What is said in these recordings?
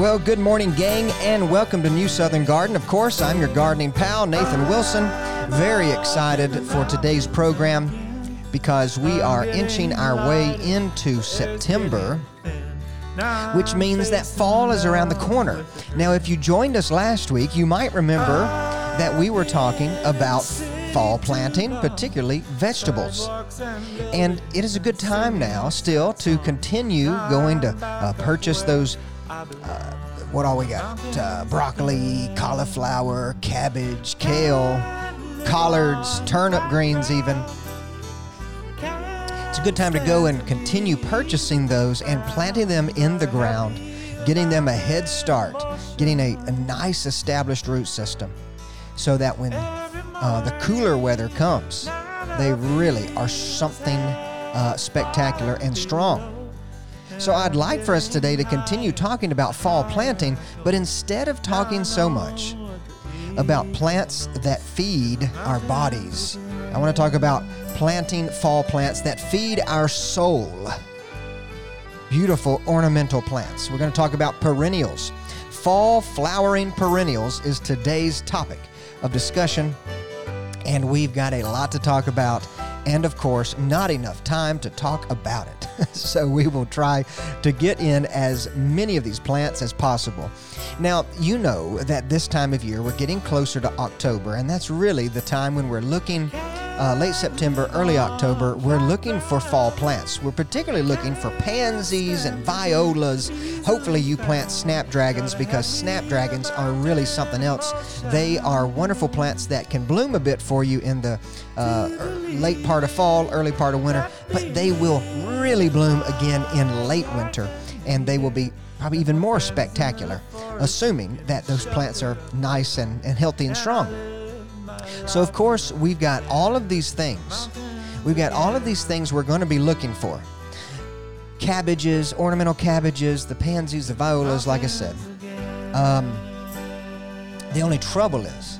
Well, good morning, gang, and welcome to New Southern Garden. Of course, I'm your gardening pal, Nathan Wilson. Very excited for today's program because we are inching our way into September, which means that fall is around the corner. Now, if you joined us last week, you might remember that we were talking about fall planting, particularly vegetables. And it is a good time now still to continue going to uh, purchase those what all we got? Uh, broccoli, cauliflower, cabbage, kale, collards, turnip greens, even. It's a good time to go and continue purchasing those and planting them in the ground, getting them a head start, getting a, a nice established root system so that when uh, the cooler weather comes, they really are something uh, spectacular and strong. So I'd like for us today to continue talking about fall planting, but instead of talking so much about plants that feed our bodies, I want to talk about planting fall plants that feed our soul. Beautiful ornamental plants. We're going to talk about perennials. Fall flowering perennials is today's topic of discussion, and we've got a lot to talk about and of course, not enough time to talk about it. so we will try to get in as many of these plants as possible. Now, you know that this time of year we're getting closer to October, and that's really the time when we're looking uh, late September, early October, we're looking for fall plants. We're particularly looking for pansies and violas. Hopefully, you plant snapdragons because snapdragons are really something else. They are wonderful plants that can bloom a bit for you in the uh, late part of fall, early part of winter, but they will really bloom again in late winter and they will be probably even more spectacular, assuming that those plants are nice and, and healthy and strong. So, of course, we've got all of these things. We've got all of these things we're going to be looking for cabbages, ornamental cabbages, the pansies, the violas, like I said. Um, the only trouble is,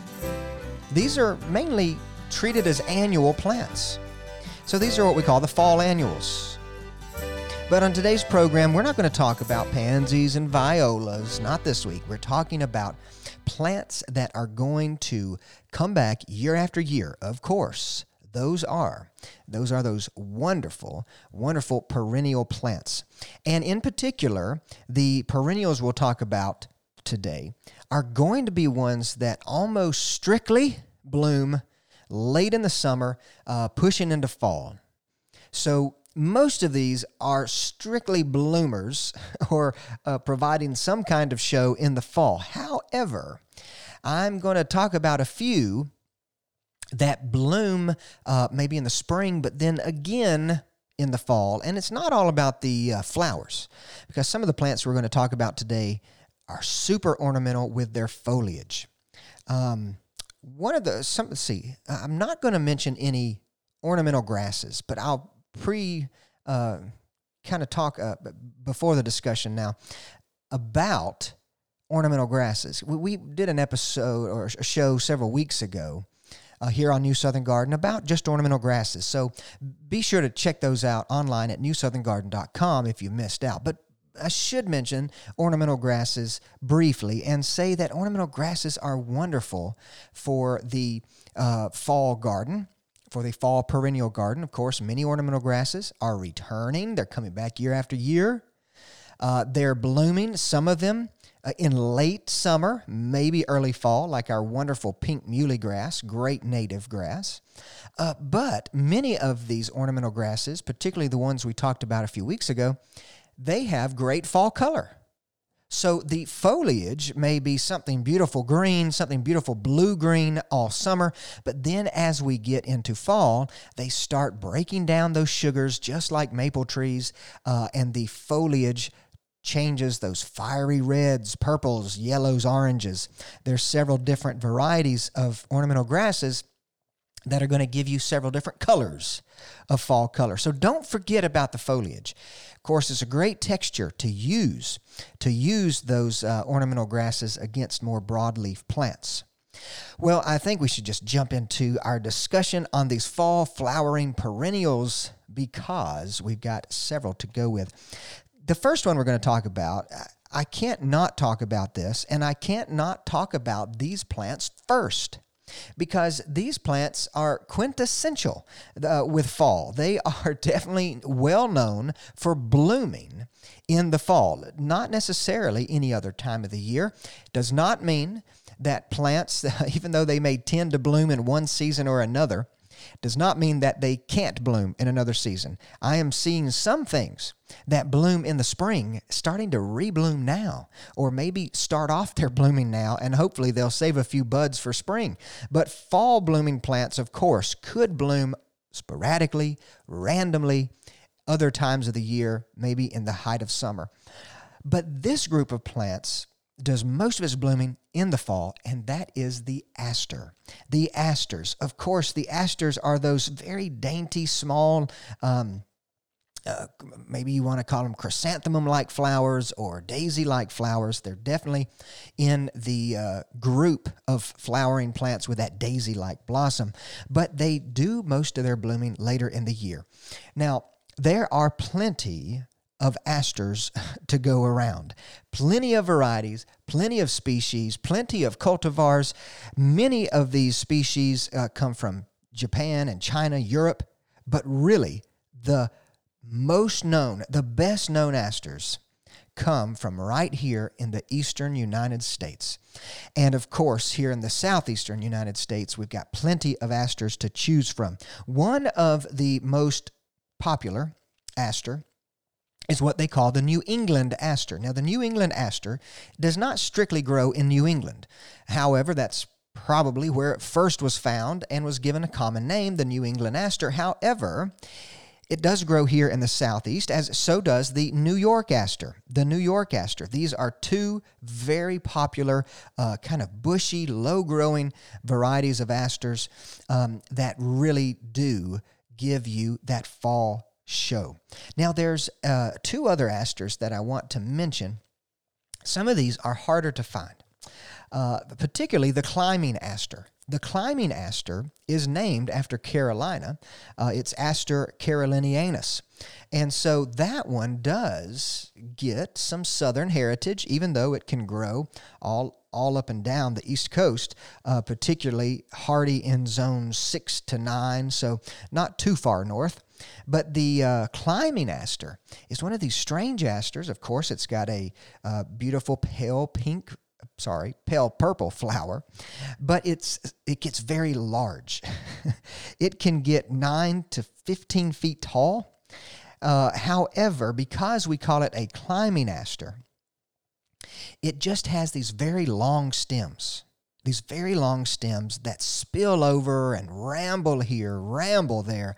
these are mainly treated as annual plants. So these are what we call the fall annuals. But on today's program, we're not going to talk about pansies and violas, not this week. We're talking about plants that are going to come back year after year, of course. Those are those are those wonderful, wonderful perennial plants. And in particular, the perennials we'll talk about today are going to be ones that almost strictly bloom late in the summer, uh, pushing into fall. So most of these are strictly bloomers or uh, providing some kind of show in the fall. However, I'm going to talk about a few that bloom uh, maybe in the spring, but then again in the fall. And it's not all about the uh, flowers, because some of the plants we're going to talk about today are super ornamental with their foliage. Um, one of the some see, I'm not going to mention any ornamental grasses, but I'll pre uh, kind of talk uh, before the discussion now about ornamental grasses. We, we did an episode or a show several weeks ago uh, here on New Southern Garden about just ornamental grasses. So be sure to check those out online at newsoutherngarden.com if you missed out. But I should mention ornamental grasses briefly and say that ornamental grasses are wonderful for the uh, fall garden for the fall perennial garden. Of course, many ornamental grasses are returning. They're coming back year after year. Uh, they're blooming, some of them uh, in late summer, maybe early fall, like our wonderful pink muhly grass, great native grass. Uh, but many of these ornamental grasses, particularly the ones we talked about a few weeks ago, they have great fall color. So the foliage may be something beautiful green, something beautiful blue green all summer, but then as we get into fall, they start breaking down those sugars just like maple trees, uh, and the foliage changes those fiery reds, purples, yellows, oranges. There's several different varieties of ornamental grasses that are going to give you several different colors of fall color. So don't forget about the foliage. Of course, it's a great texture to use to use those uh, ornamental grasses against more broadleaf plants. Well, I think we should just jump into our discussion on these fall flowering perennials because we've got several to go with. The first one we're going to talk about, I can't not talk about this, and I can't not talk about these plants first because these plants are quintessential uh, with fall. They are definitely well known for blooming in the fall, not necessarily any other time of the year. Does not mean that plants, even though they may tend to bloom in one season or another, does not mean that they can't bloom in another season. I am seeing some things that bloom in the spring starting to rebloom now, or maybe start off their blooming now, and hopefully they'll save a few buds for spring. But fall blooming plants, of course, could bloom sporadically, randomly, other times of the year, maybe in the height of summer. But this group of plants does most of its blooming in the fall, and that is the aster. The asters. Of course, the asters are those very dainty, small, um, uh, maybe you want to call them chrysanthemum like flowers or daisy like flowers. They're definitely in the uh, group of flowering plants with that daisy like blossom, but they do most of their blooming later in the year. Now, there are plenty of asters to go around. Plenty of varieties, plenty of species, plenty of cultivars. Many of these species uh, come from Japan and China, Europe, but really the most known, the best known asters come from right here in the eastern United States. And of course, here in the southeastern United States, we've got plenty of asters to choose from. One of the most popular aster is what they call the New England aster. Now, the New England aster does not strictly grow in New England. However, that's probably where it first was found and was given a common name, the New England aster. However, it does grow here in the southeast, as so does the New York aster. The New York aster. These are two very popular, uh, kind of bushy, low growing varieties of asters um, that really do give you that fall show. Now, there's uh, two other asters that I want to mention. Some of these are harder to find, uh, particularly the climbing aster. The climbing aster is named after Carolina. Uh, it's Aster carolinianus. And so that one does get some southern heritage, even though it can grow all, all up and down the East Coast, uh, particularly hardy in zones six to nine, so not too far north. But the uh, climbing aster is one of these strange asters. Of course, it's got a uh, beautiful pale pink sorry, pale purple flower, but it's it gets very large. it can get nine to fifteen feet tall. Uh, however, because we call it a climbing aster, it just has these very long stems. These very long stems that spill over and ramble here, ramble there.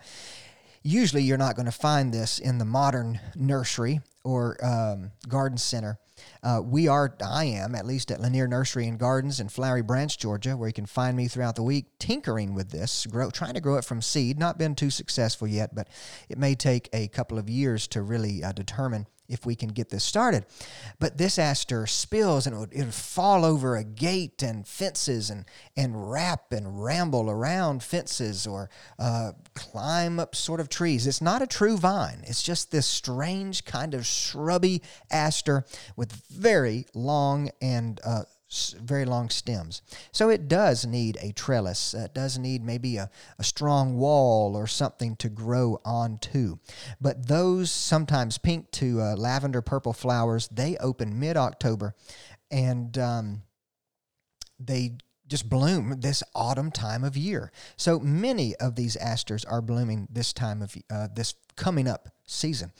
Usually, you're not going to find this in the modern nursery or um, garden center. Uh, we are, I am, at least at Lanier Nursery and Gardens in Flowery Branch, Georgia, where you can find me throughout the week tinkering with this, grow, trying to grow it from seed. Not been too successful yet, but it may take a couple of years to really uh, determine if we can get this started. But this aster spills and it would, it would, fall over a gate and fences and, and wrap and ramble around fences or uh, climb up sort of trees. It's not a true vine, it's just this strange kind of shrubby aster with very long and uh, very long stems. So it does need a trellis. It does need maybe a, a strong wall or something to grow onto. But those sometimes pink to uh, lavender purple flowers, they open mid October and um, they just bloom this autumn time of year. So many of these asters are blooming this time of uh, this coming up season.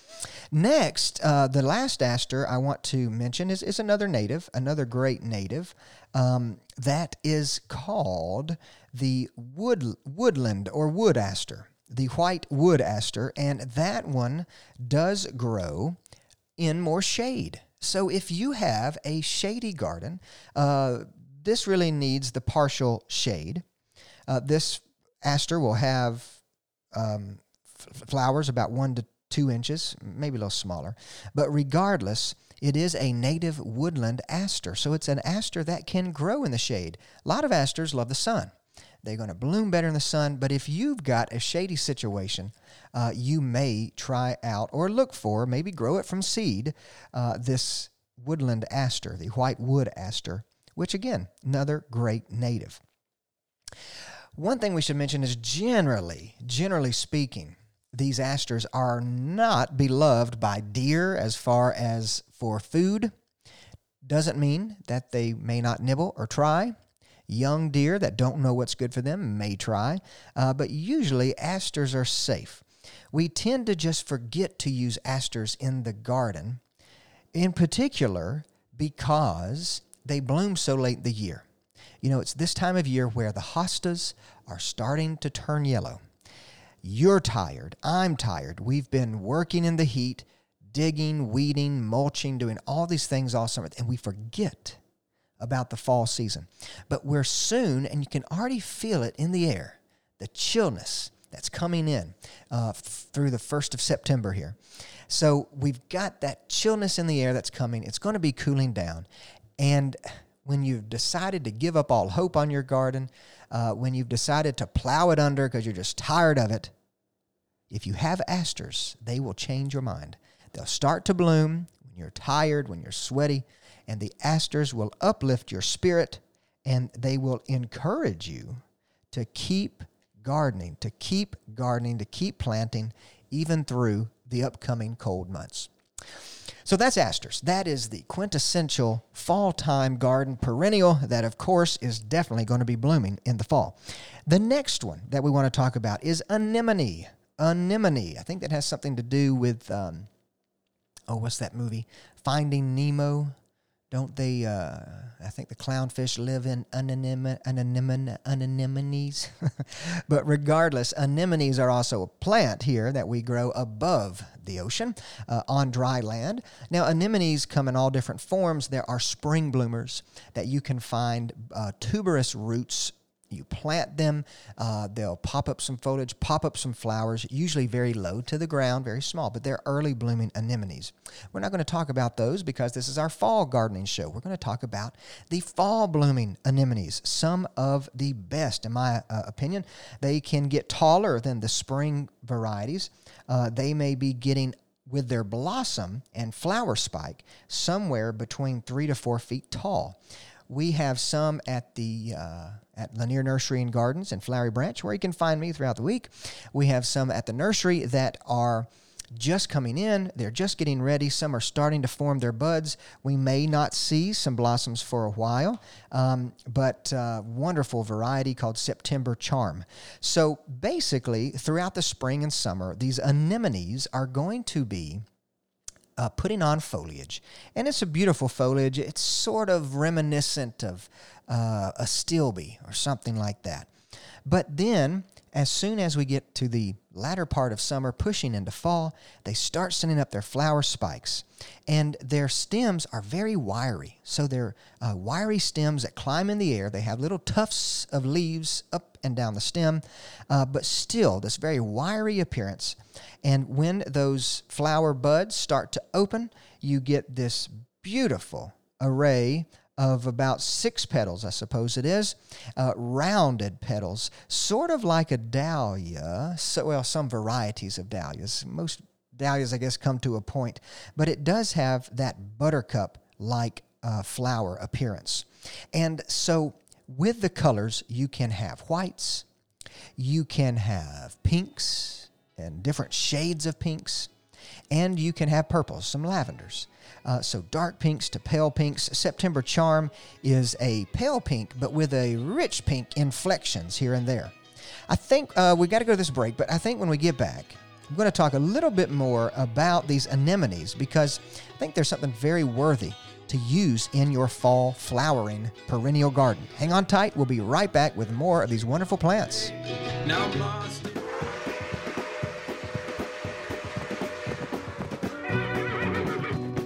Next, uh, the last aster I want to mention is, is another native, another great native um, that is called the wood, woodland or wood aster, the white wood aster, and that one does grow in more shade. So if you have a shady garden, uh, this really needs the partial shade. Uh, this aster will have um, flowers about one to two inches, maybe a little smaller. But regardless, it is a native woodland aster. So it's an aster that can grow in the shade. A lot of asters love the sun. They're going to bloom better in the sun. But if you've got a shady situation, uh, you may try out or look for, maybe grow it from seed, uh, this woodland aster, the white wood aster, which again, another great native. One thing we should mention is generally, generally speaking, these asters are not beloved by deer as far as for food. Doesn't mean that they may not nibble or try. Young deer that don't know what's good for them may try, uh, but usually asters are safe. We tend to just forget to use asters in the garden, in particular because they bloom so late in the year. You know, it's this time of year where the hostas are starting to turn yellow. You're tired. I'm tired. We've been working in the heat, digging, weeding, mulching, doing all these things all summer, and we forget about the fall season. But we're soon, and you can already feel it in the air the chillness that's coming in uh, f- through the 1st of September here. So we've got that chillness in the air that's coming. It's going to be cooling down. And when you've decided to give up all hope on your garden, uh, when you've decided to plow it under because you're just tired of it, if you have asters, they will change your mind. They'll start to bloom when you're tired, when you're sweaty, and the asters will uplift your spirit and they will encourage you to keep gardening, to keep gardening, to keep planting, even through the upcoming cold months. So that's asters. That is the quintessential fall time garden perennial that, of course, is definitely going to be blooming in the fall. The next one that we want to talk about is anemone. Anemone. I think that has something to do with, um, oh, what's that movie? Finding Nemo don't they? Uh, I think the clownfish live in anemone, anemone, anemones. but regardless, anemones are also a plant here that we grow above the ocean uh, on dry land. Now, anemones come in all different forms. There are spring bloomers that you can find uh, tuberous roots you plant them, uh, they'll pop up some foliage, pop up some flowers, usually very low to the ground, very small, but they're early blooming anemones. We're not going to talk about those because this is our fall gardening show. We're going to talk about the fall blooming anemones, some of the best, in my uh, opinion. They can get taller than the spring varieties. Uh, they may be getting with their blossom and flower spike somewhere between three to four feet tall. We have some at the uh, at Lanier Nursery and Gardens in Flowery Branch, where you can find me throughout the week. We have some at the nursery that are just coming in. They're just getting ready. Some are starting to form their buds. We may not see some blossoms for a while, um, but uh, wonderful variety called September Charm. So basically, throughout the spring and summer, these anemones are going to be uh, putting on foliage. And it's a beautiful foliage. It's sort of reminiscent of uh, astilbe or something like that. But then, as soon as we get to the latter part of summer, pushing into fall, they start sending up their flower spikes. And their stems are very wiry. So they're uh, wiry stems that climb in the air. They have little tufts of leaves up and down the stem, uh, but still, this very wiry appearance. And when those flower buds start to open, you get this beautiful array of about six petals, I suppose it is, uh, rounded petals, sort of like a dahlia. So, well, some varieties of dahlias. Most dahlias, I guess, come to a point, but it does have that buttercup like uh, flower appearance. And so, with the colors, you can have whites, you can have pinks and different shades of pinks, and you can have purples, some lavenders. Uh, so dark pinks to pale pinks. September Charm is a pale pink, but with a rich pink inflections here and there. I think uh, we got to go to this break, but I think when we get back, I'm going to talk a little bit more about these anemones because I think there's something very worthy to use in your fall flowering perennial garden. Hang on tight, we'll be right back with more of these wonderful plants.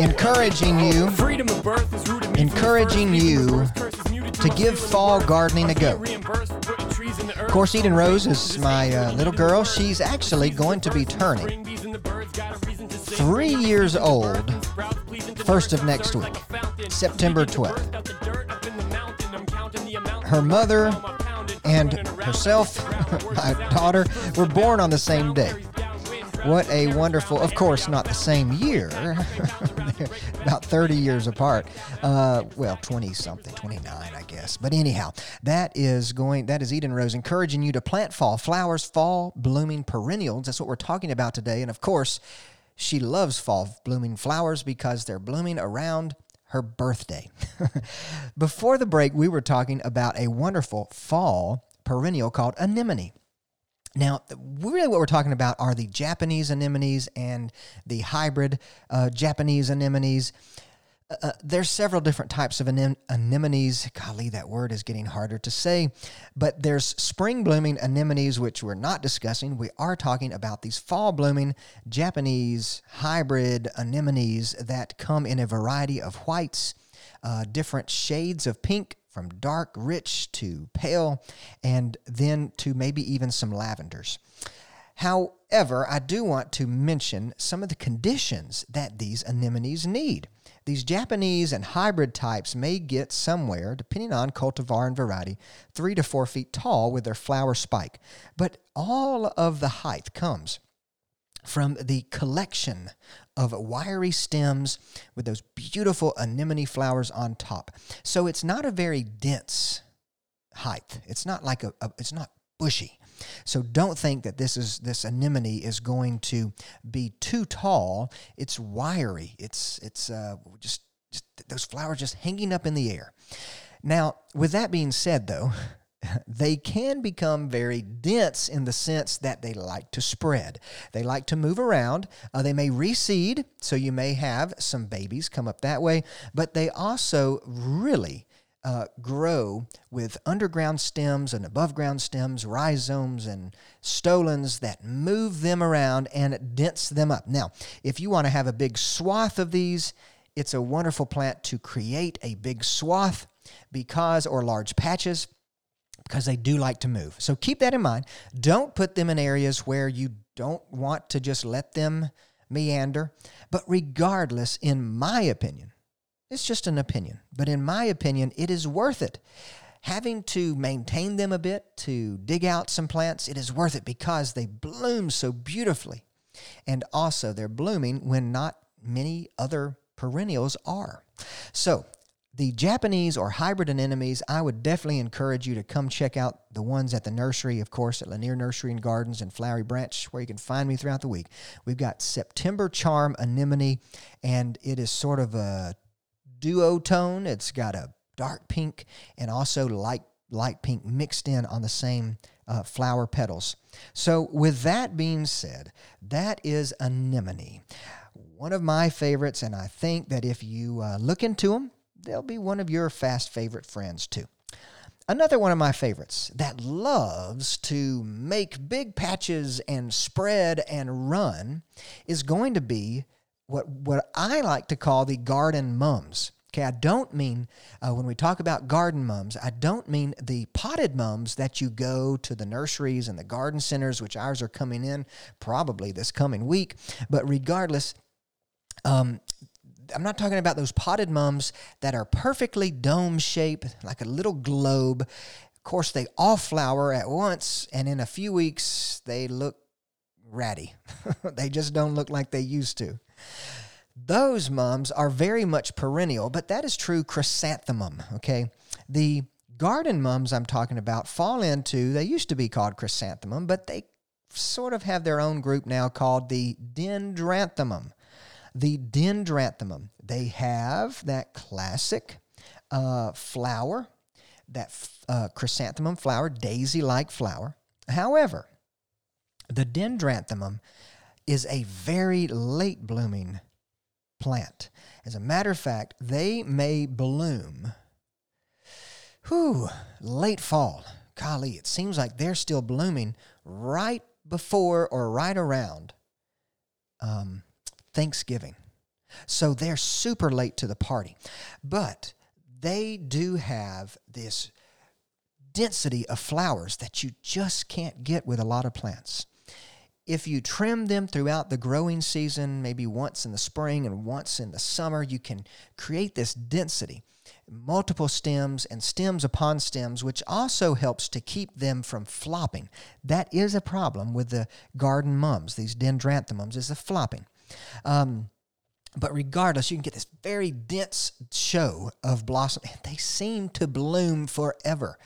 encouraging you, encouraging you to give fall gardening a go. Of course, Eden Rose is my uh, little girl. She's actually going to be turning three years old first of next week, September 12th. Her mother and herself, my daughter, were born on the same day. What a wonderful, of course, not the same year, about 30 years apart. Uh, well, 20 something, 29, I guess. But anyhow, that is going, that is Eden Rose encouraging you to plant fall flowers, fall blooming perennials. That's what we're talking about today. And of course, she loves fall blooming flowers because they're blooming around her birthday. Before the break, we were talking about a wonderful fall perennial called anemone. Now, really, what we're talking about are the Japanese anemones and the hybrid uh, Japanese anemones. Uh, uh, there's several different types of anem- anemones. Golly, that word is getting harder to say. But there's spring blooming anemones, which we're not discussing. We are talking about these fall blooming Japanese hybrid anemones that come in a variety of whites, uh, different shades of pink, from dark, rich to pale, and then to maybe even some lavenders. However, I do want to mention some of the conditions that these anemones need. These Japanese and hybrid types may get somewhere, depending on cultivar and variety, three to four feet tall with their flower spike. But all of the height comes from the collection of wiry stems with those beautiful anemone flowers on top. So it's not a very dense height. It's not like a, a it's not bushy. So don't think that this is this anemone is going to be too tall. It's wiry. It's it's uh, just, just those flowers just hanging up in the air. Now, with that being said, though, they can become very dense in the sense that they like to spread. They like to move around. Uh, they may reseed, so you may have some babies come up that way, but they also really uh, grow with underground stems and above ground stems, rhizomes and stolons that move them around and dense them up. Now, if you want to have a big swath of these, it's a wonderful plant to create a big swath because, or large patches, because they do like to move. So keep that in mind. Don't put them in areas where you don't want to just let them meander. But regardless, in my opinion, it's just an opinion, but in my opinion, it is worth it. Having to maintain them a bit, to dig out some plants, it is worth it because they bloom so beautifully. And also, they're blooming when not many other perennials are. So, the Japanese or hybrid anemones, I would definitely encourage you to come check out the ones at the nursery, of course, at Lanier Nursery and Gardens in Flowery Branch, where you can find me throughout the week. We've got September Charm Anemone, and it is sort of a duotone. It's got a dark pink and also light light pink mixed in on the same uh, flower petals. So, with that being said, that is anemone. One of my favorites, and I think that if you uh, look into them, they'll be one of your fast favorite friends too. Another one of my favorites that loves to make big patches and spread and run is going to be what, what I like to call the garden mums. Okay, I don't mean uh, when we talk about garden mums, I don't mean the potted mums that you go to the nurseries and the garden centers, which ours are coming in probably this coming week. But regardless, um, I'm not talking about those potted mums that are perfectly dome shaped, like a little globe. Of course, they all flower at once, and in a few weeks, they look ratty. they just don't look like they used to. Those mums are very much perennial, but that is true chrysanthemum, okay? The garden mums I'm talking about fall into, they used to be called chrysanthemum, but they sort of have their own group now called the dendranthemum. The dendranthemum, they have that classic uh, flower, that uh, chrysanthemum flower, daisy like flower. However, the dendranthemum is a very late blooming plant. As a matter of fact, they may bloom. Whew, late fall. Golly, it seems like they're still blooming right before or right around um, Thanksgiving. So they're super late to the party. But they do have this density of flowers that you just can't get with a lot of plants if you trim them throughout the growing season, maybe once in the spring and once in the summer, you can create this density, multiple stems and stems upon stems, which also helps to keep them from flopping. That is a problem with the garden mums, these dendranthemums, is the flopping. Um, but regardless, you can get this very dense show of blossom. They seem to bloom forever.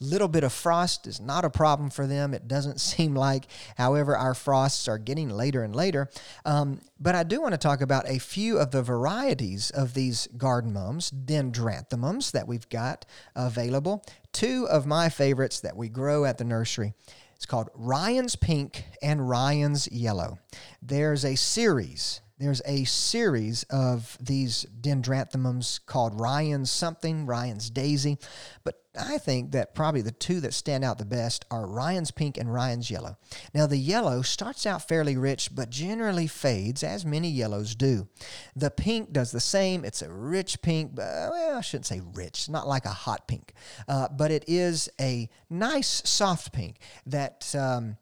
Little bit of frost is not a problem for them. It doesn't seem like. However, our frosts are getting later and later. Um, but I do want to talk about a few of the varieties of these garden mums, dendranthemums that we've got available. Two of my favorites that we grow at the nursery. It's called Ryan's Pink and Ryan's Yellow. There's a series there's a series of these dendranthemums called Ryan's something, Ryan's daisy, but I think that probably the two that stand out the best are Ryan's pink and Ryan's yellow. Now, the yellow starts out fairly rich, but generally fades, as many yellows do. The pink does the same. It's a rich pink, but, well, I shouldn't say rich, not like a hot pink, uh, but it is a nice soft pink that. Um,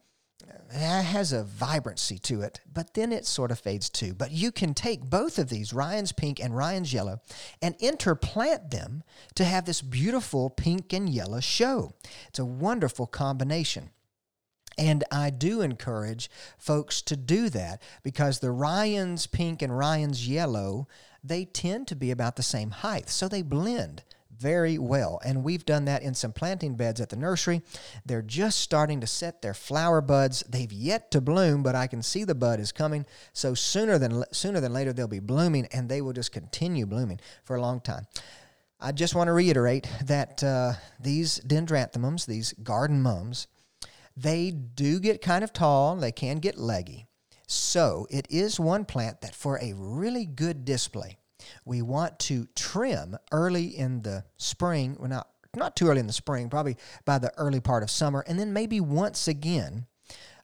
has a vibrancy to it, but then it sort of fades too. But you can take both of these, Ryan's pink and Ryan's yellow, and interplant them to have this beautiful pink and yellow show. It's a wonderful combination. And I do encourage folks to do that because the Ryan's pink and Ryan's yellow, they tend to be about the same height, so they blend very well. And we've done that in some planting beds at the nursery. They're just starting to set their flower buds. They've yet to bloom, but I can see the bud is coming. So sooner than sooner than later they'll be blooming and they will just continue blooming for a long time. I just want to reiterate that uh, these dendranthemums, these garden mums, they do get kind of tall. They can get leggy. So it is one plant that for a really good display, we want to trim early in the spring. Well, not not too early in the spring, probably by the early part of summer, and then maybe once again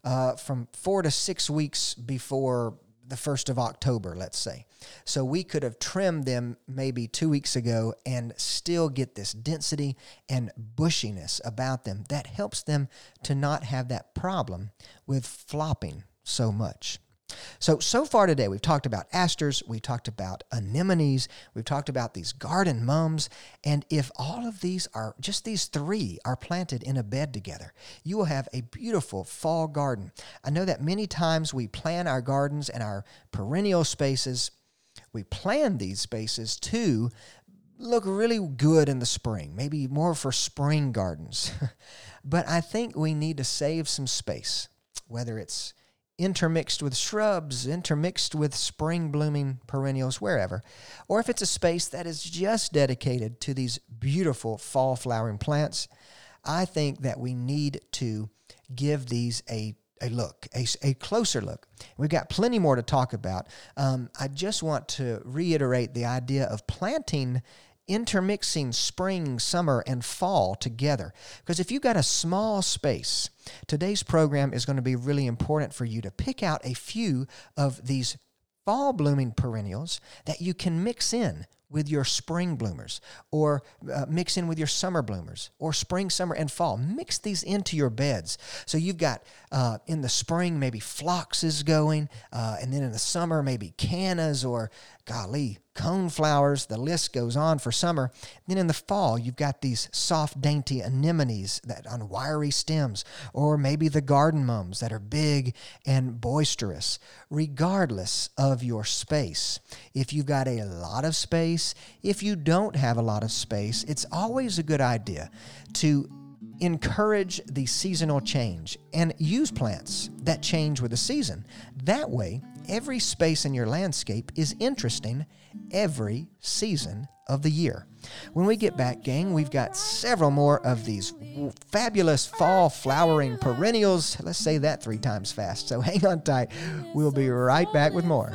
uh, from four to six weeks before the 1st of October, let's say. So we could have trimmed them maybe two weeks ago and still get this density and bushiness about them that helps them to not have that problem with flopping so much. So, so far today, we've talked about asters, we talked about anemones, we've talked about these garden mums. And if all of these are, just these three are planted in a bed together, you will have a beautiful fall garden. I know that many times we plan our gardens and our perennial spaces, we plan these spaces to look really good in the spring, maybe more for spring gardens. but I think we need to save some space, whether it's intermixed with shrubs, intermixed with spring blooming perennials, wherever, or if it's a space that is just dedicated to these beautiful fall flowering plants, I think that we need to give these a a look, a, a closer look. We've got plenty more to talk about. Um, I just want to reiterate the idea of planting intermixing spring, summer, and fall together. Because if you've got a small space, today's program is going to be really important for you to pick out a few of these fall blooming perennials that you can mix in with your spring bloomers or uh, mix in with your summer bloomers or spring, summer, and fall. Mix these into your beds. So you've got uh, in the spring, maybe phlox is going, uh, and then in the summer, maybe cannas or golly, cone flowers. The list goes on for summer. Then in the fall, you've got these soft, dainty anemones that on wiry stems, or maybe the garden mums that are big and boisterous. Regardless of your space, if you've got a lot of space, if you don't have a lot of space, it's always a good idea to encourage the seasonal change and use plants that change with the season. That way, every space in your landscape is interesting every season of the year. When we get back, gang, we've got several more of these fabulous fall flowering perennials. Let's say that three times fast. So hang on tight. We'll be right back with more.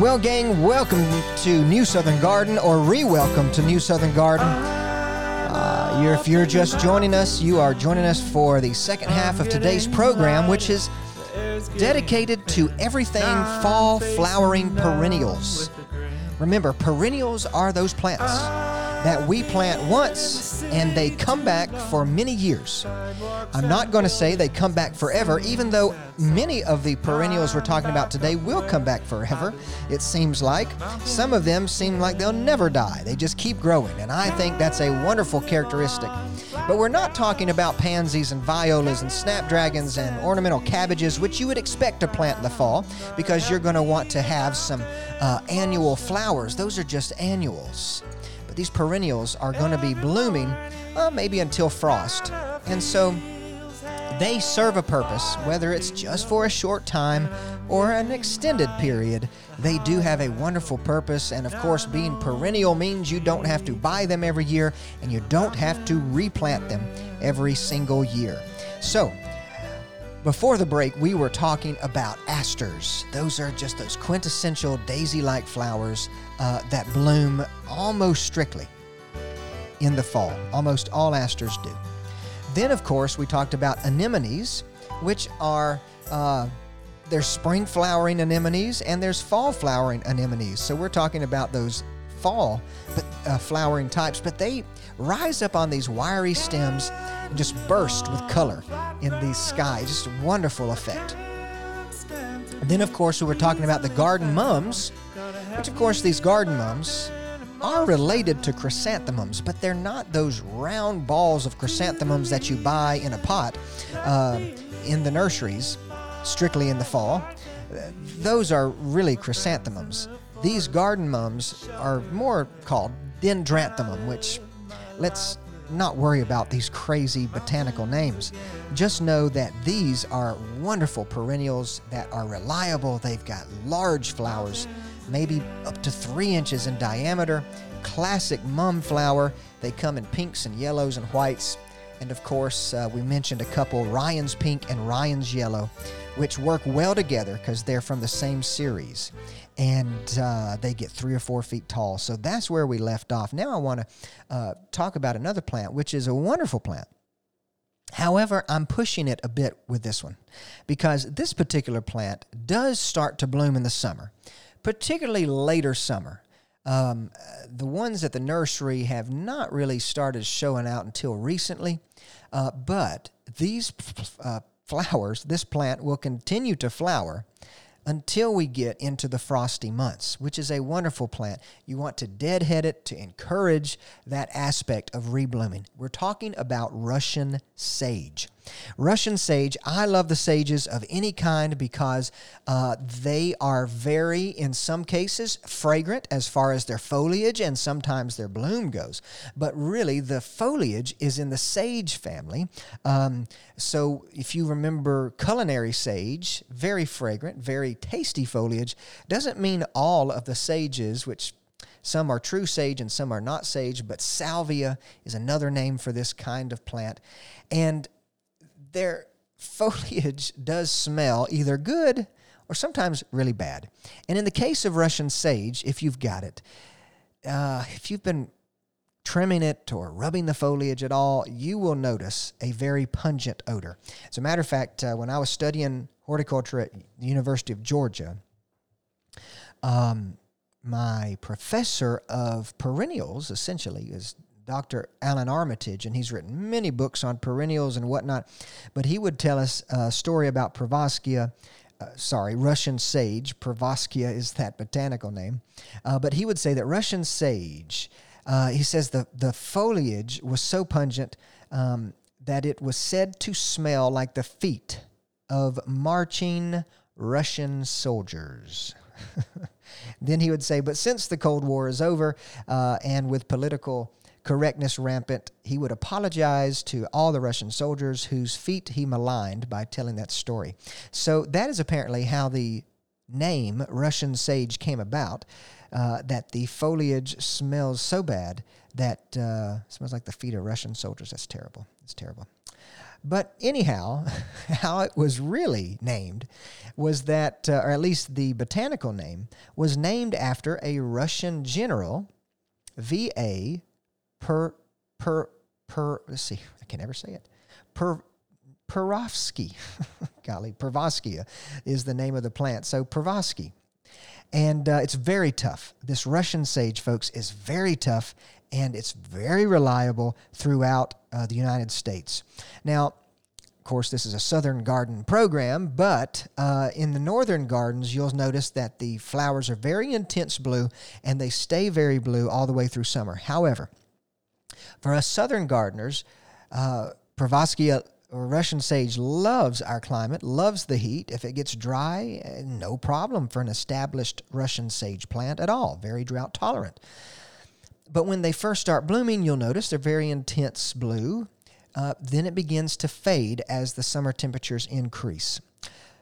Well, gang, welcome to New Southern Garden, or re welcome to New Southern Garden. Uh, you're, if you're just joining us, you are joining us for the second half of today's program, which is dedicated to everything fall flowering perennials. Remember, perennials are those plants that we plant once and they come back for many years. I'm not going to say they come back forever, even though many of the perennials we're talking about today will come back forever. It seems like some of them seem like they'll never die, they just keep growing, and I think that's a wonderful characteristic. But we're not talking about pansies and violas and snapdragons and ornamental cabbages, which you would expect to plant in the fall because you're going to want to have some uh, annual flowers. Those are just annuals. These perennials are going to be blooming uh, maybe until frost. And so they serve a purpose, whether it's just for a short time or an extended period. They do have a wonderful purpose, and of course, being perennial means you don't have to buy them every year and you don't have to replant them every single year. So, before the break, we were talking about asters. Those are just those quintessential daisy like flowers uh, that bloom almost strictly in the fall. Almost all asters do. Then, of course, we talked about anemones, which are. Uh, there's spring flowering anemones and there's fall flowering anemones. So we're talking about those fall uh, flowering types, but they rise up on these wiry stems and just burst with color in the sky. Just a wonderful effect. And then, of course, we were talking about the garden mums, which, of course, these garden mums are related to chrysanthemums, but they're not those round balls of chrysanthemums that you buy in a pot uh, in the nurseries, strictly in the fall. Those are really chrysanthemums. These garden mums are more called dendranthemum, which let's not worry about these crazy botanical names. Just know that these are wonderful perennials that are reliable. They've got large flowers, maybe up to three inches in diameter. Classic mum flower. They come in pinks and yellows and whites. And of course, uh, we mentioned a couple Ryan's pink and Ryan's yellow, which work well together because they're from the same series and uh, they get three or four feet tall. So that's where we left off. Now I want to uh, talk about another plant, which is a wonderful plant. However, I'm pushing it a bit with this one because this particular plant does start to bloom in the summer, particularly later summer. Um, the ones at the nursery have not really started showing out until recently, uh, but these uh, flowers, this plant will continue to flower until we get into the frosty months, which is a wonderful plant. You want to deadhead it to encourage that aspect of reblooming. We're talking about Russian sage. Russian sage, I love the sages of any kind because uh, they are very, in some cases, fragrant as far as their foliage and sometimes their bloom goes. But really, the foliage is in the sage family. Um, so if you remember culinary sage, very fragrant, very tasty foliage, doesn't mean all of the sages, which some are true sage and some are not sage, but salvia is another name for this kind of plant. And their foliage does smell either good or sometimes really bad. And in the case of Russian sage, if you've got it, uh, if you've been trimming it or rubbing the foliage at all, you will notice a very pungent odor. As a matter of fact, uh, when I was studying horticulture at the University of Georgia, um, my professor of perennials essentially is Dr. Allan Armitage, and he's written many books on perennials and whatnot. But he would tell us a story about Perovskia. Uh, sorry, Russian sage. Perovskia is that botanical name. Uh, but he would say that Russian sage, uh, he says the, the foliage was so pungent um, that it was said to smell like the feet of marching Russian soldiers. then he would say, but since the Cold War is over uh, and with political correctness rampant, he would apologize to all the Russian soldiers whose feet he maligned by telling that story. So that is apparently how the name Russian sage came about. Uh, that the foliage smells so bad that uh, smells like the feet of Russian soldiers. That's terrible. It's terrible. But anyhow, how it was really named was that, uh, or at least the botanical name, was named after a Russian general, V.A per per per let's see, I can never say it. Per Perovsky. Golly, Perovskia is the name of the plant. So Pervasky. And uh, it's very tough. This Russian sage, folks, is very tough and it's very reliable throughout uh, the United States. Now, of course, this is a southern garden program, but uh, in the northern gardens, you'll notice that the flowers are very intense blue and they stay very blue all the way through summer. However, for us southern gardeners, uh, Perovskia or Russian sage loves our climate, loves the heat. If it gets dry, eh, no problem for an established Russian sage plant at all, very drought tolerant. But when they first start blooming, you'll notice they're very intense blue. Uh, then it begins to fade as the summer temperatures increase.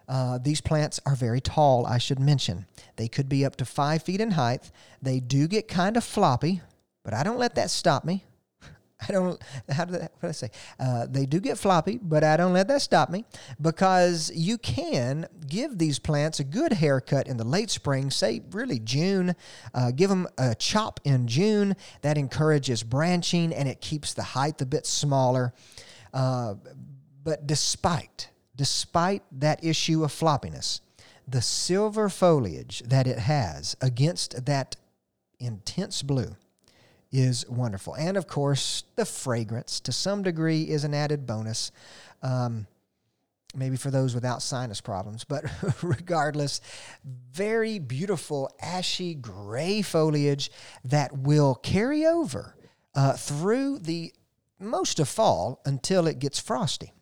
Uh, these plants are very tall, I should mention. They could be up to five feet in height. They do get kind of floppy, but I don't let that stop me. I don't, how do, what did I say? Uh, they do get floppy, but I don't let that stop me because you can give these plants a good haircut in the late spring, say really June. Uh, give them a chop in June. That encourages branching and it keeps the height a bit smaller. Uh, but despite, despite that issue of floppiness, the silver foliage that it has against that intense blue is wonderful. And of course, the fragrance to some degree is an added bonus. Um, maybe for those without sinus problems, but regardless, very beautiful ashy gray foliage that will carry over uh, through the most of fall until it gets frosty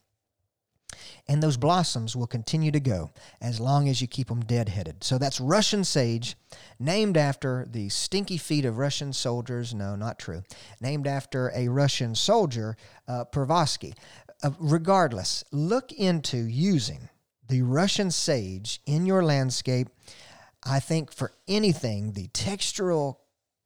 and those blossoms will continue to go as long as you keep them deadheaded. So that's Russian sage, named after the stinky feet of Russian soldiers. No, not true. Named after a Russian soldier, uh, Pervasky. Uh, regardless, look into using the Russian sage in your landscape. I think for anything, the textural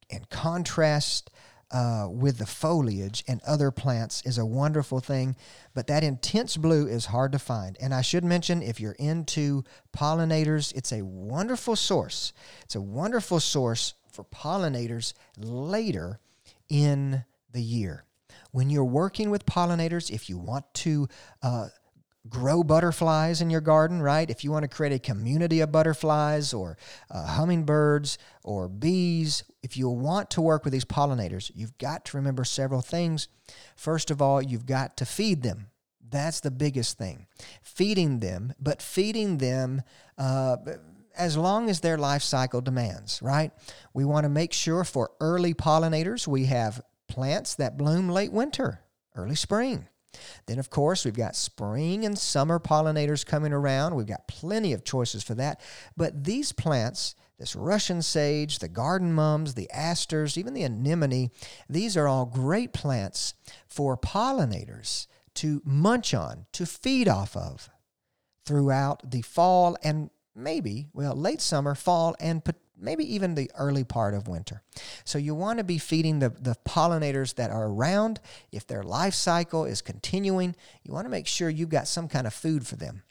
and contrast uh, with the foliage and other plants is a wonderful thing, but that intense blue is hard to find. And I should mention if you're into pollinators, it's a wonderful source. It's a wonderful source for pollinators later in the year. When you're working with pollinators, if you want to uh, grow butterflies in your garden, right? If you want to create a community of butterflies or uh, hummingbirds or bees, if you want to work with these pollinators, you've got to remember several things. First of all, you've got to feed them. That's the biggest thing. Feeding them, but feeding them uh, as long as their life cycle demands, right? We want to make sure for early pollinators we have plants that bloom late winter, early spring. Then, of course, we've got spring and summer pollinators coming around. We've got plenty of choices for that. But these plants, this Russian sage, the garden mums, the asters, even the anemone, these are all great plants for pollinators to munch on, to feed off of throughout the fall and maybe, well, late summer, fall, and maybe even the early part of winter. So you want to be feeding the, the pollinators that are around. If their life cycle is continuing, you want to make sure you've got some kind of food for them.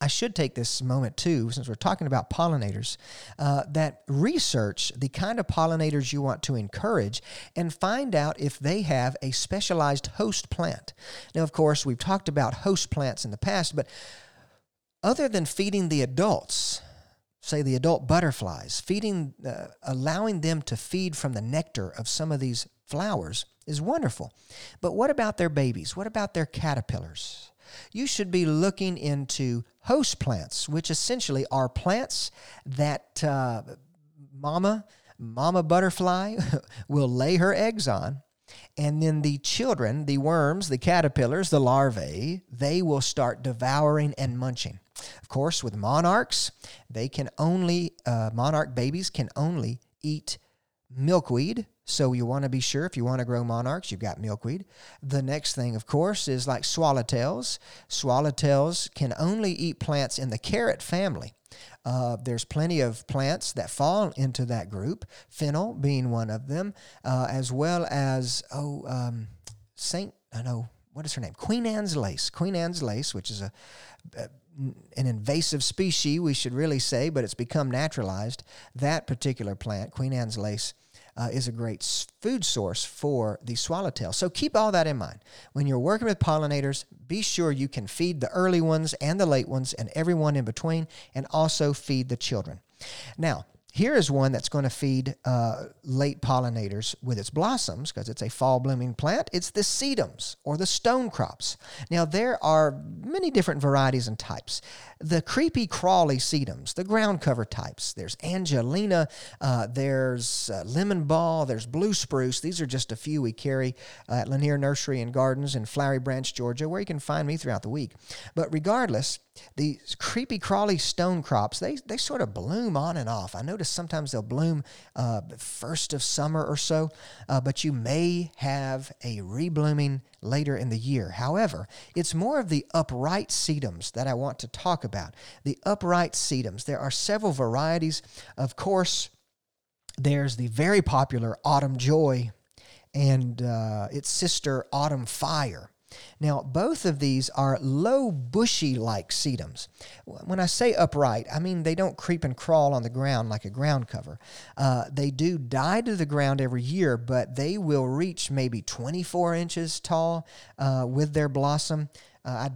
I should take this moment too, since we're talking about pollinators, uh, that research the kind of pollinators you want to encourage and find out if they have a specialized host plant. Now, of course, we've talked about host plants in the past, but other than feeding the adults, say the adult butterflies, feeding, uh, allowing them to feed from the nectar of some of these flowers is wonderful. But what about their babies? What about their caterpillars? You should be looking into host plants, which essentially are plants that uh, mama, mama butterfly will lay her eggs on. And then the children, the worms, the caterpillars, the larvae, they will start devouring and munching. Of course, with monarchs, they can only, uh, monarch babies can only eat milkweed. So you want to be sure if you want to grow monarchs, you've got milkweed. The next thing, of course, is like swallowtails. Swallowtails can only eat plants in the carrot family. Uh, there's plenty of plants that fall into that group, fennel being one of them, uh, as well as, oh, um, Saint, I know, what is her name? Queen Anne's lace. Queen Anne's lace, which is a, a an invasive species, we should really say, but it's become naturalized. That particular plant, Queen Anne's lace, uh, is a great food source for the swallowtail. So keep all that in mind. When you're working with pollinators, be sure you can feed the early ones and the late ones and everyone in between, and also feed the children. Now, here is one that's going to feed uh, late pollinators with its blossoms because it's a fall blooming plant. It's the sedums or the stone crops. Now, there are many different varieties and types. The creepy crawly sedums, the ground cover types. There's Angelina, uh, there's uh, lemon ball, there's blue spruce. These are just a few we carry at Lanier Nursery and Gardens in Flowery Branch, Georgia, where you can find me throughout the week. But regardless, these creepy crawly stone crops, they, they sort of bloom on and off. I notice sometimes they'll bloom uh, first of summer or so, uh, but you may have a reblooming later in the year. However, it's more of the upright sedums that I want to talk about. The upright sedums. There are several varieties. Of course, there's the very popular Autumn Joy and uh, its sister Autumn Fire. Now, both of these are low, bushy like sedums. When I say upright, I mean they don't creep and crawl on the ground like a ground cover. Uh, they do die to the ground every year, but they will reach maybe 24 inches tall uh, with their blossom. Uh, I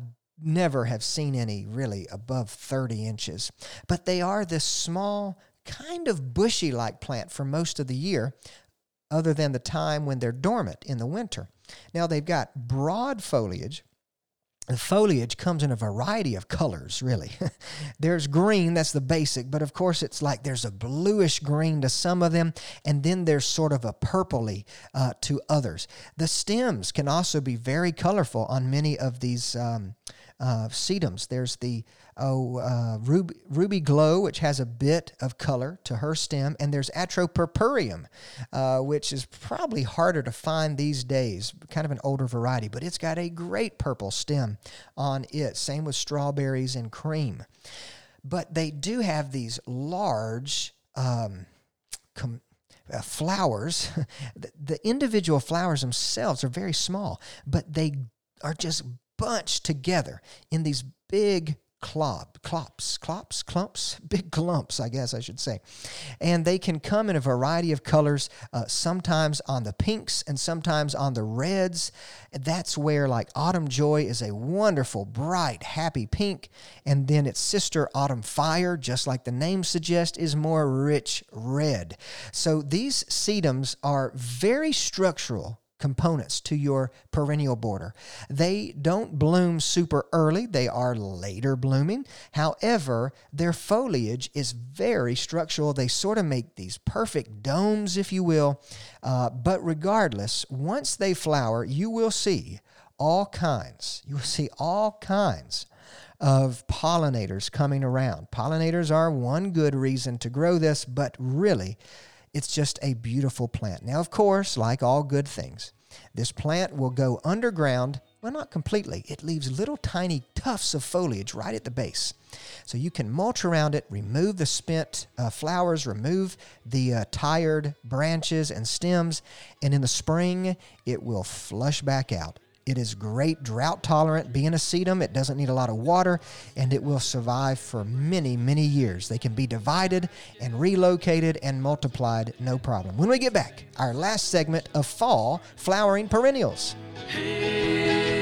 never have seen any really above 30 inches. But they are this small, kind of bushy like plant for most of the year, other than the time when they're dormant in the winter. Now they've got broad foliage. The foliage comes in a variety of colors, really. there's green, that's the basic, but of course it's like there's a bluish green to some of them, and then there's sort of a purpley uh, to others. The stems can also be very colorful on many of these um, uh, sedums. There's the oh, uh, ruby, ruby glow, which has a bit of color to her stem, and there's atropurpureum, uh, which is probably harder to find these days, kind of an older variety, but it's got a great purple stem on it. Same with strawberries and cream. But they do have these large um, com- uh, flowers. the, the individual flowers themselves are very small, but they are just bunched together in these big clop, clops, clops, clumps, big clumps, I guess I should say. And they can come in a variety of colors, uh, sometimes on the pinks and sometimes on the reds. That's where, like, Autumn Joy is a wonderful, bright, happy pink. And then its sister, Autumn Fire, just like the name suggests, is more rich red. So these sedums are very structural components to your perennial border. They don't bloom super early, they are later blooming. However, their foliage is very structural. They sort of make these perfect domes, if you will. Uh, but regardless, once they flower, you will see all kinds, you will see all kinds of pollinators coming around. Pollinators are one good reason to grow this, but really, it's just a beautiful plant. Now, of course, like all good things, this plant will go underground. Well, not completely. It leaves little tiny tufts of foliage right at the base. So you can mulch around it, remove the spent uh, flowers, remove the uh, tired branches and stems, and in the spring, it will flush back out. It is great drought tolerant, being a sedum. It doesn't need a lot of water, and it will survive for many, many years. They can be divided and relocated and multiplied, no problem. When we get back, our last segment of fall flowering perennials. Hey,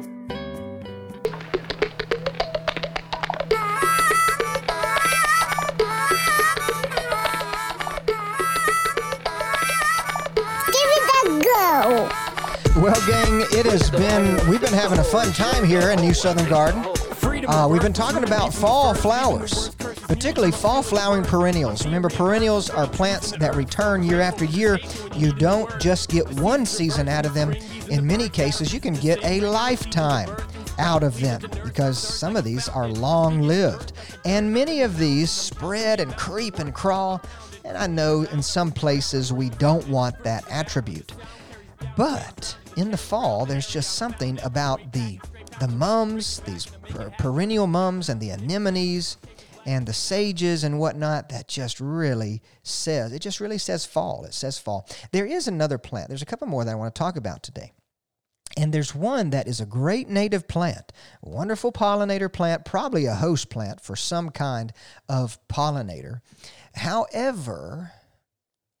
Well, gang, it has been, we've been having a fun time here in New Southern Garden. Uh, we've been talking about fall flowers, particularly fall flowering perennials. Remember, perennials are plants that return year after year. You don't just get one season out of them. In many cases, you can get a lifetime out of them because some of these are long lived. And many of these spread and creep and crawl. And I know in some places we don't want that attribute. But in the fall, there's just something about the the mums, these per- perennial mums, and the anemones, and the sages and whatnot. That just really says it just really says fall. It says fall. There is another plant. There's a couple more that I want to talk about today. And there's one that is a great native plant, wonderful pollinator plant, probably a host plant for some kind of pollinator. However,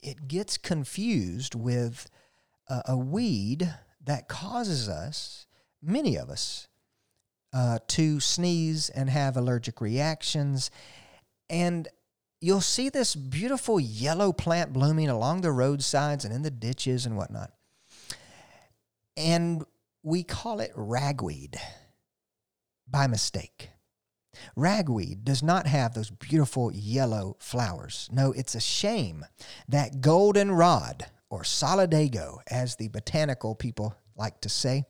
it gets confused with a, a weed that causes us, many of us, uh, to sneeze and have allergic reactions. And you'll see this beautiful yellow plant blooming along the roadsides and in the ditches and whatnot. And we call it ragweed by mistake. Ragweed does not have those beautiful yellow flowers. No, it's a shame that goldenrod or solidago, as the botanical people like to say.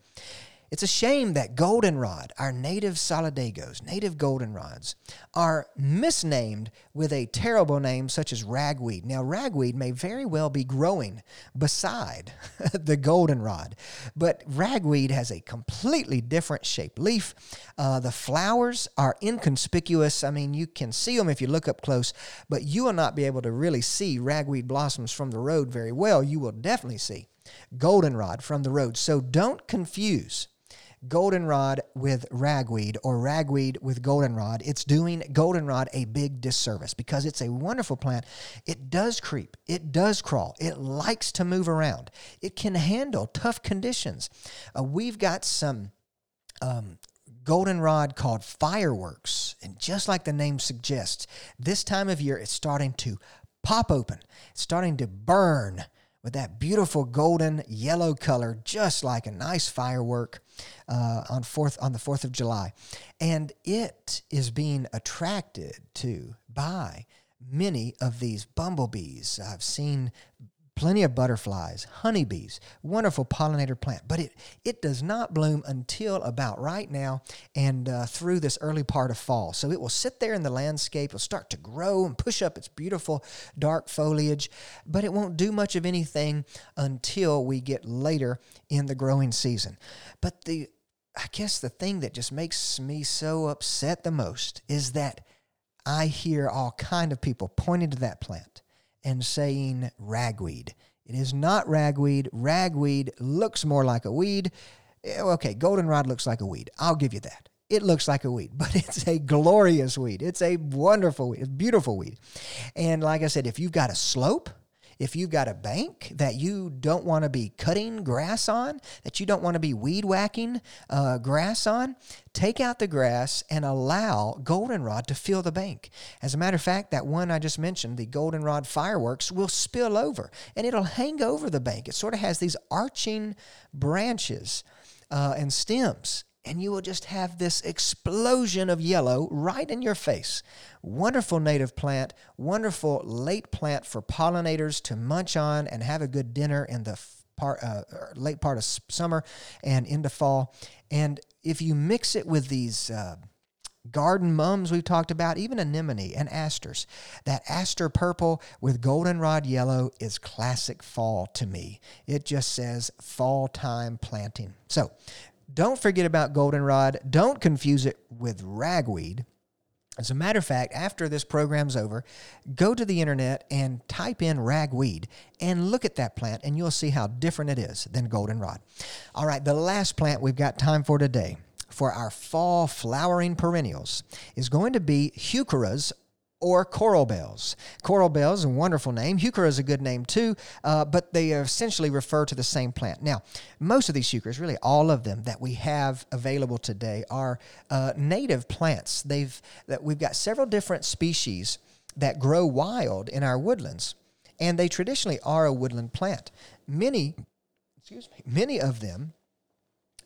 It's a shame that goldenrod, our native solidagos, native goldenrods, are misnamed with a terrible name such as ragweed. Now, ragweed may very well be growing beside the goldenrod, but ragweed has a completely different shaped leaf. Uh, the flowers are inconspicuous. I mean, you can see them if you look up close, but you will not be able to really see ragweed blossoms from the road very well. You will definitely see goldenrod from the road. So don't confuse goldenrod with ragweed or ragweed with goldenrod, it's doing goldenrod a big disservice because it's a wonderful plant. It does creep, it does crawl, it likes to move around, it can handle tough conditions. Uh, we've got some. Um, goldenrod called fireworks. And just like the name suggests, this time of year it's starting to pop open, it's starting to burn with that beautiful golden yellow color, just like a nice firework uh, on fourth on the Fourth of July, and it is being attracted to by many of these bumblebees. I've seen plenty of butterflies, honeybees, wonderful pollinator plant. But it, it does not bloom until about right now and uh, through this early part of fall. So it will sit there in the landscape, it'll start to grow and push up its beautiful dark foliage, but it won't do much of anything until we get later in the growing season. But the I guess the thing that just makes me so upset the most is that I hear all kind of people pointing to that plant and saying ragweed. It is not ragweed. Ragweed looks more like a weed. Eh, okay, goldenrod looks like a weed. I'll give you that. It looks like a weed, but it's a glorious weed. It's a wonderful weed. It's beautiful weed. And like I said, if you've got a slope, if you've got a bank that you don't want to be cutting grass on, that you don't want to be weed whacking uh, grass on, take out the grass and allow goldenrod to fill the bank. As a matter of fact, that one I just mentioned, the goldenrod fireworks, will spill over and it'll hang over the bank. It sort of has these arching branches uh, and stems and you will just have this explosion of yellow right in your face. Wonderful native plant, wonderful late plant for pollinators to munch on and have a good dinner in the part, uh, er, late part of summer and into fall. And if you mix it with these uh, garden mums we've talked about, even anemone and asters, that aster purple with goldenrod yellow is classic fall to me. It just says fall time planting. So don't forget about goldenrod. Don't confuse it with ragweed. As a matter of fact, after this program's over, go to the internet and type in ragweed and look at that plant, and you'll see how different it is than goldenrod. All right, the last plant we've got time for today for our fall flowering perennials is going to be heucheras or coral bells. Coral bells is a wonderful name. Heuchera is a good name too, uh, but they essentially refer to the same plant. Now, most of these heucheras, really all of them that we have available today, are uh, native plants. They've that we've got several different species that grow wild in our woodlands, and they traditionally are a woodland plant. Many, excuse me, many of them,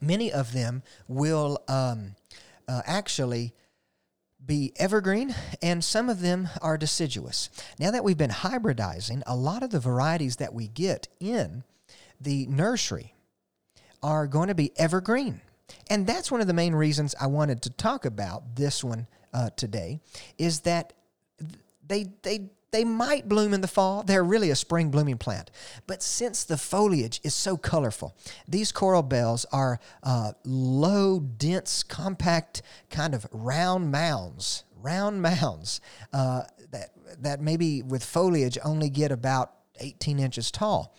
many of them will um, uh, actually be evergreen, and some of them are deciduous. Now that we've been hybridizing, a lot of the varieties that we get in the nursery are going to be evergreen. And that's one of the main reasons I wanted to talk about this one uh, today is that they, they they might bloom in the fall. They're really a spring blooming plant. But since the foliage is so colorful, these coral bells are uh, low, dense, compact, kind of round mounds, round mounds uh, that, that maybe with foliage only get about 18 inches tall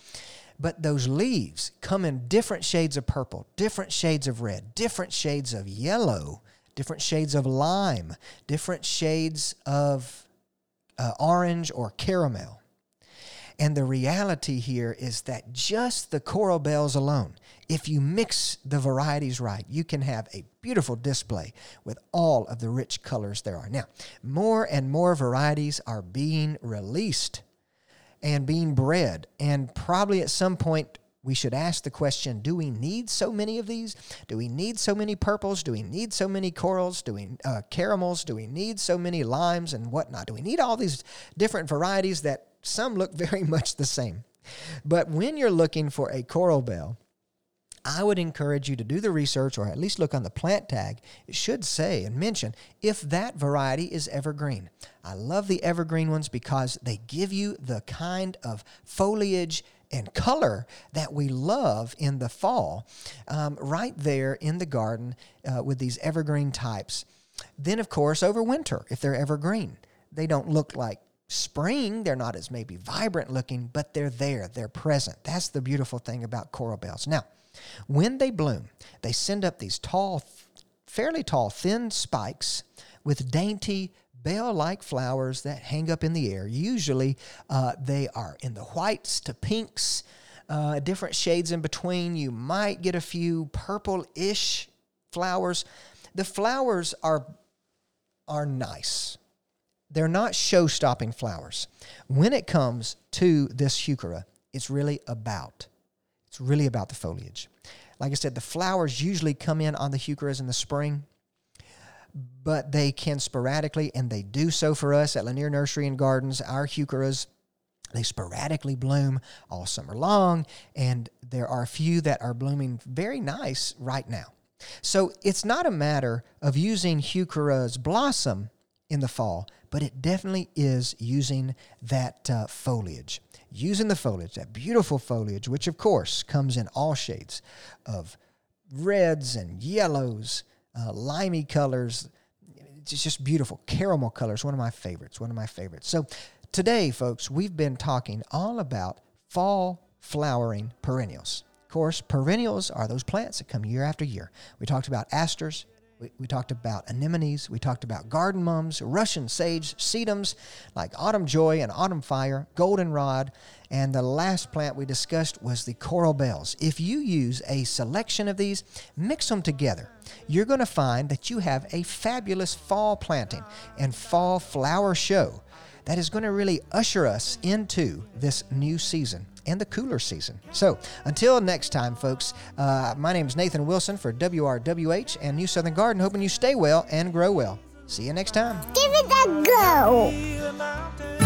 but those leaves come in different shades of purple, different shades of red, different shades of yellow, different shades of lime, different shades of uh, orange or caramel. And the reality here is that just the coral bells alone, if you mix the varieties right, you can have a beautiful display with all of the rich colors there are. Now, more and more varieties are being released and being bred, and probably at some point we should ask the question do we need so many of these? Do we need so many purples? Do we need so many corals? Do we uh, caramels? Do we need so many limes and whatnot? Do we need all these different varieties that some look very much the same? But when you're looking for a coral bell, I would encourage you to do the research or at least look on the plant tag. It should say and mention if that variety is evergreen. I love the evergreen ones because they give you the kind of foliage and color that we love in the fall, um, right there in the garden uh, with these evergreen types. Then, of course, over winter, if they're evergreen, they don't look like spring. They're not as maybe vibrant looking, but they're there, they're present. That's the beautiful thing about coral bells. Now, when they bloom, they send up these tall, fairly tall, thin spikes with dainty bell like flowers that hang up in the air. Usually uh, they are in the whites to pinks, uh, different shades in between. You might get a few purple ish flowers. The flowers are, are nice. They're not show stopping flowers. When it comes to this heuchera, it's really about. It's really about the foliage. Like I said, the flowers usually come in on the heucheras in the spring but they can sporadically, and they do so for us at Lanier Nursery and Gardens. Our heucheras They sporadically bloom all summer long, and there are a few that are blooming very nice right now. So it's not a matter of using heucheras blossom in the fall, but it definitely is using that uh, foliage. Using the foliage, that beautiful foliage, which of course comes in all shades of reds and yellows, uh, limey colors. It's just beautiful. Caramel colors, one of my favorites, one of my favorites. So today, folks, we've been talking all about fall flowering perennials. Of course, perennials are those plants that come year after year. We talked about asters, we, talked about anemones, we talked about garden mums, Russian sage, sedums like autumn joy and autumn fire, goldenrod, and the last plant we discussed was the coral bells. If you use a selection of these, mix them together, you're going to find that you have a fabulous fall planting and fall flower show that is going to really usher us into this new season and the cooler season. So until next time, folks, uh, my name is Nathan Wilson for WRWH and New Southern Garden, hoping you stay well and grow well. See you next time. Give it a go.